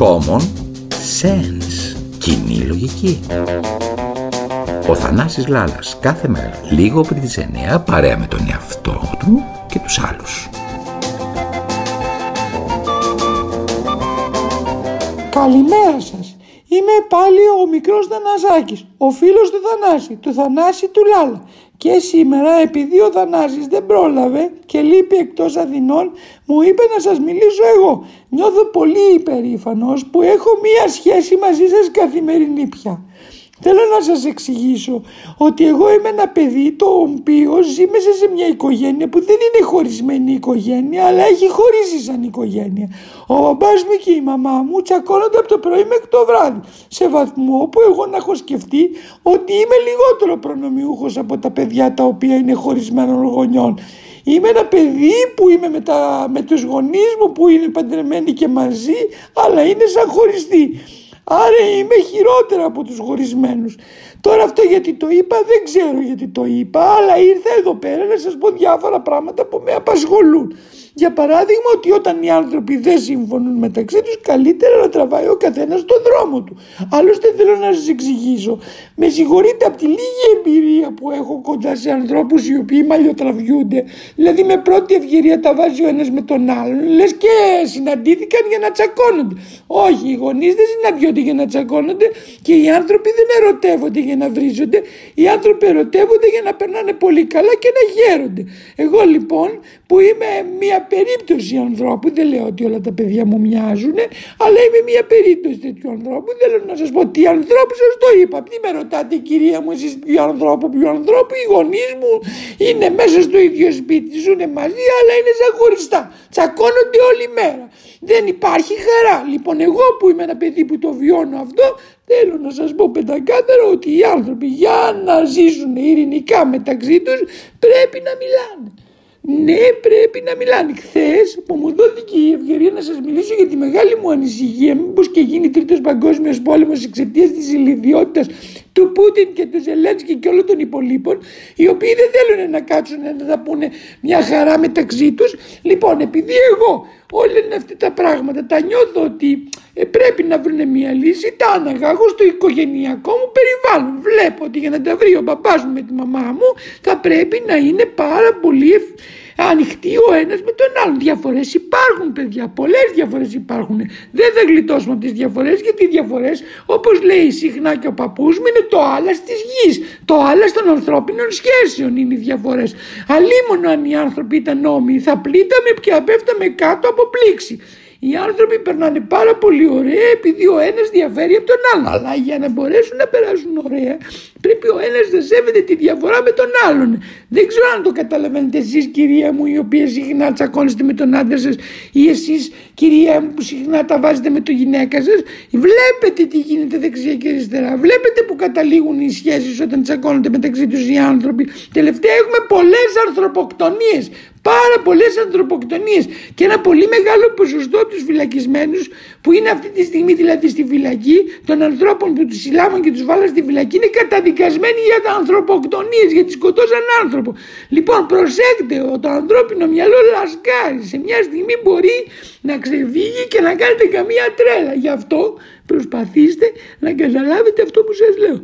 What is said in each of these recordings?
Common sense. Κοινή λογική. Ο Θανάσης Λάλας κάθε μέρα λίγο πριν τις 9 παρέα με τον εαυτό του και τους άλλους. Καλημέρα σας. Είμαι πάλι ο μικρός Θανασάκης, ο φίλος του Θανάση, του Θανάση του Λάλα. Και σήμερα επειδή ο Θανάσης δεν πρόλαβε και λείπει εκτός Αθηνών, μου είπε να σας μιλήσω εγώ. Νιώθω πολύ υπερήφανος που έχω μία σχέση μαζί σας καθημερινή πια. Θέλω να σας εξηγήσω ότι εγώ είμαι ένα παιδί το οποίο ζει μέσα σε μια οικογένεια που δεν είναι χωρισμένη οικογένεια αλλά έχει χωρίσει σαν οικογένεια. Ο μπαμπάς μου και η μαμά μου τσακώνονται από το πρωί μέχρι το βράδυ σε βαθμό που εγώ να έχω σκεφτεί ότι είμαι λιγότερο προνομιούχος από τα παιδιά τα οποία είναι χωρισμένων γονιών. Είμαι ένα παιδί που είμαι με, τα, με τους γονείς μου που είναι παντρεμένοι και μαζί αλλά είναι σαν χωριστοί. Άρα είμαι χειρότερα από τους χωρισμένους. Τώρα αυτό γιατί το είπα δεν ξέρω γιατί το είπα αλλά ήρθα εδώ πέρα να σας πω διάφορα πράγματα που με απασχολούν. Για παράδειγμα ότι όταν οι άνθρωποι δεν συμφωνούν μεταξύ τους καλύτερα να τραβάει ο καθένας τον δρόμο του. Άλλωστε θέλω να σας εξηγήσω. Με συγχωρείτε από τη λίγη εμπειρία που έχω κοντά σε ανθρώπους οι οποίοι μαλλιοτραβιούνται. Δηλαδή με πρώτη ευκαιρία τα βάζει ο ένας με τον άλλον. Λες και συναντήθηκαν για να τσακώνονται. Όχι οι γονείς δεν συναντιόνται για να τσακώνονται και οι άνθρωποι δεν ερωτεύονται για να βρίζονται. Οι άνθρωποι ερωτεύονται για να περνάνε πολύ καλά και να γέρονται. Εγώ λοιπόν που είμαι μια περίπτωση ανθρώπου, δεν λέω ότι όλα τα παιδιά μου μοιάζουν, αλλά είμαι μια περίπτωση τέτοιου ανθρώπου. Θέλω να σας πω τι ανθρώπου σας το είπα. Τι με ρωτάτε, κυρία μου, εσείς ποιο ανθρώπου, ποιο ανθρώπου, οι γονείς μου είναι μέσα στο ίδιο σπίτι, ζουν μαζί, αλλά είναι σαν χωριστά. Τσακώνονται όλη μέρα. Δεν υπάρχει χαρά. Λοιπόν, εγώ που είμαι ένα παιδί που το βιώνω αυτό, θέλω να σας πω πεντακάθαρα ότι οι άνθρωποι για να ζήσουν ειρηνικά μεταξύ τους πρέπει να μιλάνε. Ναι, πρέπει να μιλάνε. Χθες που μου δόθηκε η ευκαιρία να σας μιλήσω για τη μεγάλη μου ανησυχία, μήπως και γίνει τρίτος παγκόσμιος πόλεμος εξαιτίας της ηλικιότητας του Πούτιν και του Ζελένσκι και όλων των υπολείπων, οι οποίοι δεν θέλουν να κάτσουν να τα πούνε μια χαρά μεταξύ τους. Λοιπόν, επειδή εγώ όλα αυτά τα πράγματα τα νιώθω ότι ε, πρέπει να βρουν μια λύση, τα αναγάγω στο οικογενειακό μου περιβάλλον. Βλέπω ότι για να τα βρει ο παπάς μου με τη μαμά μου θα πρέπει να είναι πάρα πολύ ανοιχτοί ο ένας με τον άλλον. Διαφορές υπάρχουν, παιδιά. Πολλές διαφορές υπάρχουν. Δεν θα γλιτώσουμε από τις διαφορές γιατί οι διαφορές, όπως λέει συχνά και ο παππούς μου, είναι το άλλα τη γης. Το άλλα των ανθρώπινων σχέσεων είναι οι διαφορές. Αλλήμον αν οι άνθρωποι ήταν νόμοι, θα πλήταμε και απέφταμε κάτω από πλήξη. Οι άνθρωποι περνάνε πάρα πολύ ωραία επειδή ο ένας διαφέρει από τον άλλον. Αλλά για να μπορέσουν να περάσουν ωραία, πρέπει ο ένας να σέβεται τη διαφορά με τον άλλον. Δεν ξέρω αν το καταλαβαίνετε εσείς, κυρία μου, η οποία συχνά τσακώνεστε με τον άντρα σας, ή εσείς, κυρία μου, που συχνά τα βάζετε με το γυναίκα σας. Βλέπετε τι γίνεται δεξιά και αριστερά. Βλέπετε που καταλήγουν οι σχέσεις όταν τσακώνονται μεταξύ τους οι άνθρωποι. Τελευταία έχουμε πολλές ανθρωποκτονίε πάρα πολλές ανθρωποκτονίες και ένα πολύ μεγάλο ποσοστό από τους φυλακισμένους που είναι αυτή τη στιγμή δηλαδή στη φυλακή των ανθρώπων που τους συλλάβουν και τους βάλαν στη φυλακή είναι καταδικασμένοι για τα ανθρωποκτονίες γιατί σκοτώσαν άνθρωπο. Λοιπόν προσέξτε το ανθρώπινο μυαλό λασκάρει σε μια στιγμή μπορεί να ξεφύγει και να κάνετε καμία τρέλα. Γι' αυτό προσπαθήστε να καταλάβετε αυτό που σας λέω.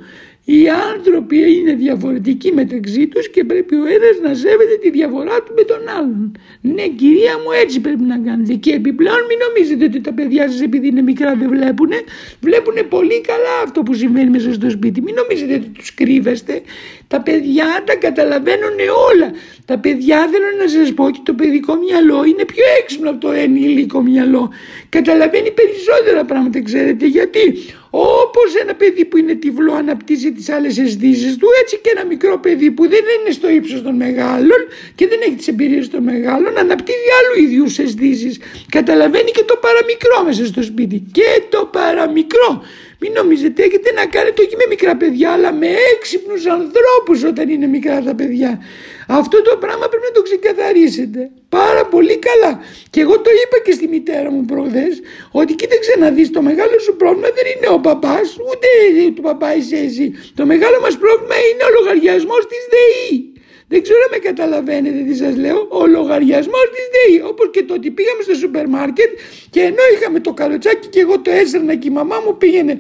Οι άνθρωποι είναι διαφορετικοί μεταξύ τους και πρέπει ο ένας να σέβεται τη διαφορά του με τον άλλον. Ναι κυρία μου έτσι πρέπει να κάνετε και επιπλέον μην νομίζετε ότι τα παιδιά σας επειδή είναι μικρά δεν βλέπουν. Βλέπουν πολύ καλά αυτό που συμβαίνει μέσα στο σπίτι. Μην νομίζετε ότι τους κρύβεστε. Τα παιδιά τα καταλαβαίνουν όλα. Τα παιδιά θέλω να σας πω ότι το παιδικό μυαλό είναι πιο έξυπνο από το ενήλικο μυαλό. Καταλαβαίνει περισσότερα πράγματα ξέρετε γιατί. Όπως ένα παιδί που είναι τυβλό αναπτύσσει τις άλλες αισθήσεις του, έτσι και ένα μικρό παιδί που δεν είναι στο ύψος των μεγάλων και δεν έχει τις εμπειρίες των μεγάλων, αναπτύσσει άλλου ίδιους αισθήσεις. Καταλαβαίνει και το παραμικρό μέσα στο σπίτι. Και το παραμικρό. Μην νομίζετε, έχετε να κάνετε όχι με μικρά παιδιά, αλλά με έξυπνους ανθρώπους όταν είναι μικρά τα παιδιά. Αυτό το πράγμα πρέπει να το ξεκαθαρίσετε. Πάρα πολύ καλά. Και εγώ το είπα και στη μητέρα μου προχθές ότι κοίταξε να δεις το μεγάλο σου πρόβλημα δεν είναι ο παπάς, ούτε του παπά είσαι εσύ. Το μεγάλο μας πρόβλημα είναι ο λογαριασμός της ΔΕΗ. Δεν ξέρω αν με καταλαβαίνετε τι σας λέω. Ο λογαριασμός της ΔΕΗ. Όπως και το ότι πήγαμε στο σούπερ μάρκετ και ενώ είχαμε το καλοτσάκι και εγώ το έσαιρνα και η μαμά μου πήγαινε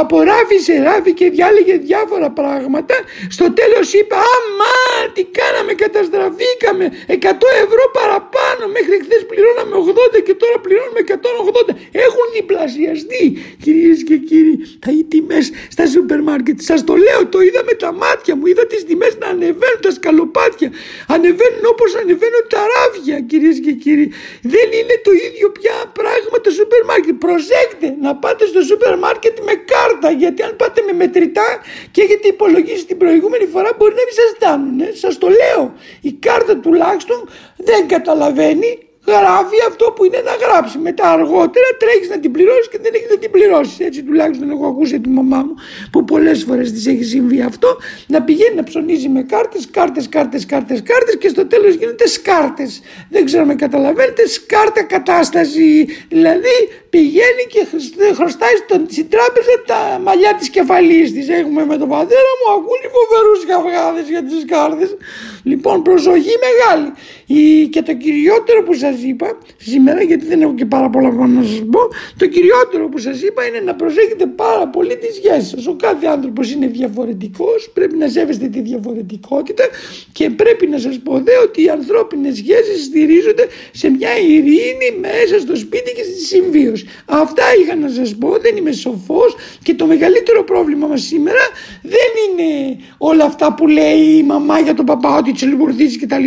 από ράφι σε ράφι και διάλεγε διάφορα πράγματα. Στο τέλος είπα Αμάν, τι κάναμε, καταστραφήκαμε. 100 ευρώ παραπάνω. Μέχρι χθες πληρώναμε 80 και τώρα πληρώνουμε 180. Έχουν διπλασιαστεί κυρίες και κύριοι τα οι τιμές στα σούπερ μάρκετ. Σας το λέω, το είδα με τα μάτια μου. Είδα τις τιμές να ανεβαίνουν τα σκαλοπάτια Ανεβαίνουν όπως ανεβαίνουν τα ράβια κυρίες και κύριοι. Δεν είναι το ίδιο πια πράγμα το σούπερ μάρκετ. Προσέξτε να πάτε στο σούπερ μάρκετ με κάρτα γιατί αν πάτε με μετρητά και έχετε υπολογίσει την προηγούμενη φορά μπορεί να μην σας φτάνουν. Σας το λέω. Η κάρτα τουλάχιστον δεν καταλαβαίνει γράφει αυτό που είναι να γράψει. Μετά αργότερα τρέχεις να την πληρώσεις και δεν έχεις να την πληρώσεις. Έτσι τουλάχιστον έχω ακούσει τη μαμά μου που πολλές φορές της έχει συμβεί αυτό να πηγαίνει να ψωνίζει με κάρτες, κάρτες, κάρτες, κάρτες, κάρτες και στο τέλος γίνεται σκάρτες. Δεν ξέρω αν καταλαβαίνετε, σκάρτα κατάσταση. Δηλαδή πηγαίνει και χρωστάει στην τράπεζα τα μαλλιά της κεφαλής της. Έχουμε με τον πατέρα μου ακούνε φοβερούς καυγάδες για τις κάρτε. Λοιπόν, προσοχή μεγάλη. Η, και το κυριότερο που σας είπα σήμερα, γιατί δεν έχω και πάρα πολλά να σας πω, το κυριότερο που σας είπα είναι να προσέχετε πάρα πολύ τις σχέσεις σας. Ο κάθε άνθρωπος είναι διαφορετικός, πρέπει να σέβεστε τη διαφορετικότητα και πρέπει να σας πω δε ότι οι ανθρώπινες σχέσεις στηρίζονται σε μια ειρήνη μέσα στο σπίτι και στη συμβίωση. Αυτά είχα να σας πω, δεν είμαι σοφός και το μεγαλύτερο πρόβλημα μας σήμερα δεν είναι όλα αυτά που λέει η μαμά για τον παπά ότι τσιλμπουρδίζει κτλ.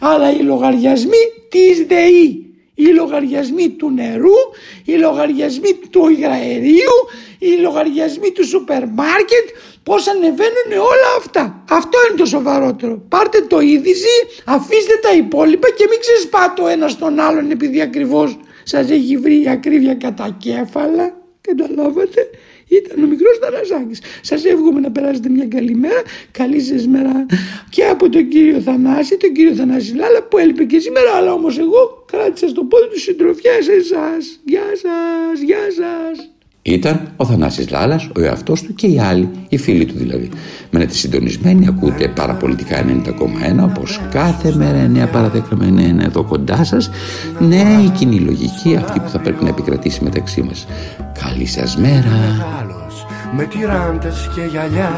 Αλλά οι λογαριασμοί της ΔΕΗ. Οι λογαριασμοί του νερού, οι λογαριασμοί του υγραερίου, οι λογαριασμοί του σούπερ μάρκετ, πώς ανεβαίνουν όλα αυτά. Αυτό είναι το σοβαρότερο. Πάρτε το είδηση, αφήστε τα υπόλοιπα και μην ξεσπάτε ο ένας τον άλλον επειδή ακριβώς σας έχει βρει η ακρίβεια κατά κέφαλα. Καταλάβατε ήταν ο μικρός Θανασάκης. Σας εύχομαι να περάσετε μια καλή μέρα, καλή σας μέρα και από τον κύριο Θανάση, τον κύριο Θανάση Λάλα που έλειπε και σήμερα, αλλά όμως εγώ κράτησα στο πόδι του συντροφιά σε εσάς. Γεια σας, γεια σας. Ήταν ο Θανάσης Λάλας, ο εαυτός του και οι άλλοι, οι φίλοι του δηλαδή. Μένετε συντονισμένοι, ακούτε παραπολιτικά 90,1 όπως κάθε μέρα 9 παρα 10 με 9 εδώ κοντά σας. Ναι, η κοινή λογική αυτή που θα πρέπει να επικρατήσει μεταξύ μας. Καλή σας μέρα. με τυράντες και γυαλιά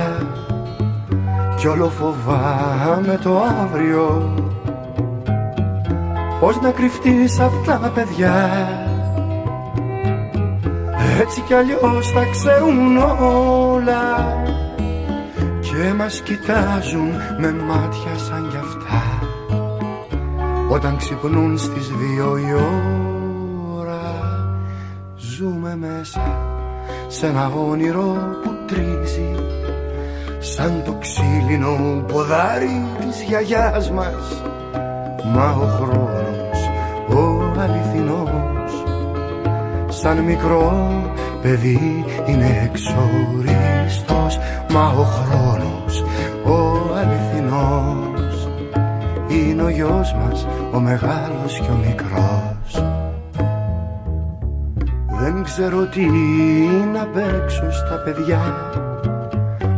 κι όλο φοβάμαι το αύριο Πώς να κρυφτείς απ' τα παιδιά έτσι κι αλλιώς τα ξέρουν όλα Και μας κοιτάζουν με μάτια σαν κι αυτά. Όταν ξυπνούν στις δύο η ώρα Ζούμε μέσα σε ένα όνειρο που τρίζει Σαν το ξύλινο ποδάρι της γιαγιάς μας. Μα ο χρόνος σαν μικρό παιδί είναι εξοριστός Μα ο χρόνος ο αληθινός Είναι ο γιος μας ο μεγάλος και ο μικρός. Δεν ξέρω τι να παίξω στα παιδιά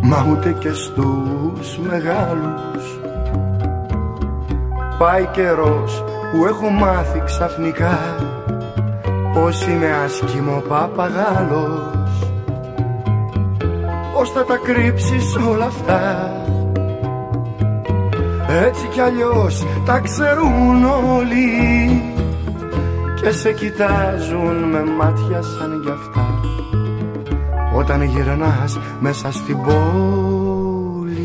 Μα ούτε και στους μεγάλους. Πάει καιρός που έχω μάθει ξαφνικά πως είμαι άσχημο παπαγάλος. Πώς θα τα κρύψεις όλα αυτά. Έτσι κι αλλιώς τα ξέρουν όλοι Και σε κοιτάζουν με μάτια σαν κι αυτά. Όταν γυρνάς μέσα στην πόλη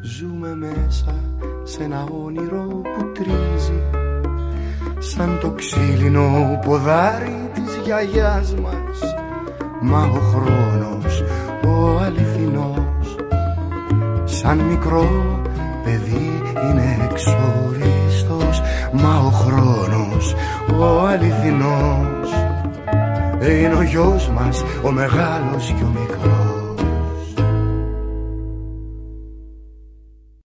Ζούμε μέσα σε ένα όνειρο που τρίζει σαν το ξύλινο ποδάρι της γιαγιάς μας. Μα ο χρόνος ο αληθινός σαν μικρό παιδί είναι εξοριστός Μα ο χρόνος ο αληθινός είναι ο γιος μας ο μεγάλος και ο μικρός